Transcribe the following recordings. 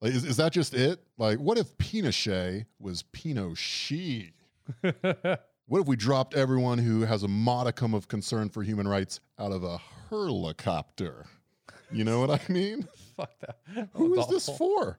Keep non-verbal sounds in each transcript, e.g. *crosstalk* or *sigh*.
Like, is, is that just it? Like, what if Pinochet was Pinochet? *laughs* what if we dropped everyone who has a modicum of concern for human rights out of a helicopter? You know what I *laughs* mean? Fuck that. Who is this for?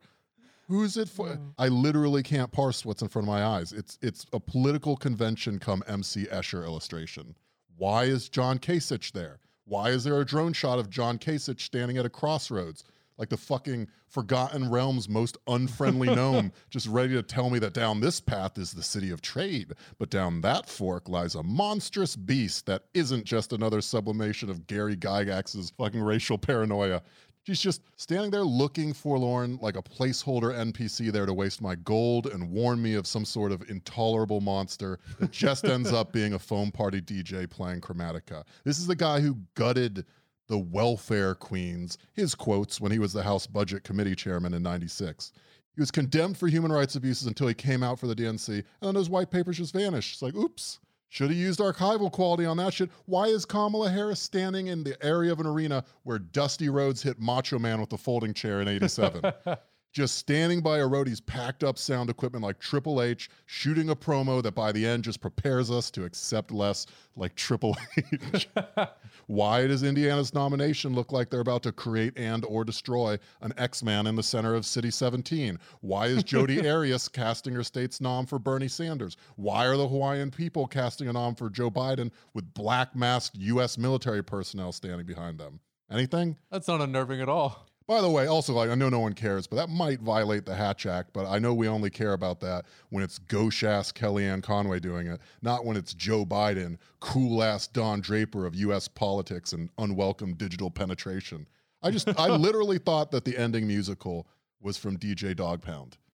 Who is it for? Mm. I literally can't parse what's in front of my eyes. It's it's a political convention come MC Escher illustration. Why is John Kasich there? Why is there a drone shot of John Kasich standing at a crossroads? Like the fucking Forgotten Realms most unfriendly gnome, *laughs* just ready to tell me that down this path is the city of trade, but down that fork lies a monstrous beast that isn't just another sublimation of Gary Gygax's fucking racial paranoia. She's just standing there looking forlorn like a placeholder NPC there to waste my gold and warn me of some sort of intolerable monster that just ends up *laughs* being a foam party DJ playing Chromatica. This is the guy who gutted the welfare queens, his quotes, when he was the House Budget Committee chairman in 96. He was condemned for human rights abuses until he came out for the DNC, and then those white papers just vanished. It's like, oops. Should have used archival quality on that shit. Why is Kamala Harris standing in the area of an arena where Dusty Rhodes hit Macho Man with the folding chair in 87? *laughs* just standing by a roadie's packed up sound equipment like Triple H, shooting a promo that by the end just prepares us to accept less like Triple *laughs* H. Why does Indiana's nomination look like they're about to create and or destroy an X-Man in the center of City 17? Why is Jodi *laughs* Arias casting her state's nom for Bernie Sanders? Why are the Hawaiian people casting a nom for Joe Biden with black masked U.S. military personnel standing behind them? Anything? That's not unnerving at all. By the way, also, like, I know no one cares, but that might violate the Hatch Act. But I know we only care about that when it's gauche ass Kellyanne Conway doing it, not when it's Joe Biden, cool ass Don Draper of U.S. politics and unwelcome digital penetration. I just, I *laughs* literally thought that the ending musical was from DJ Dog Pound.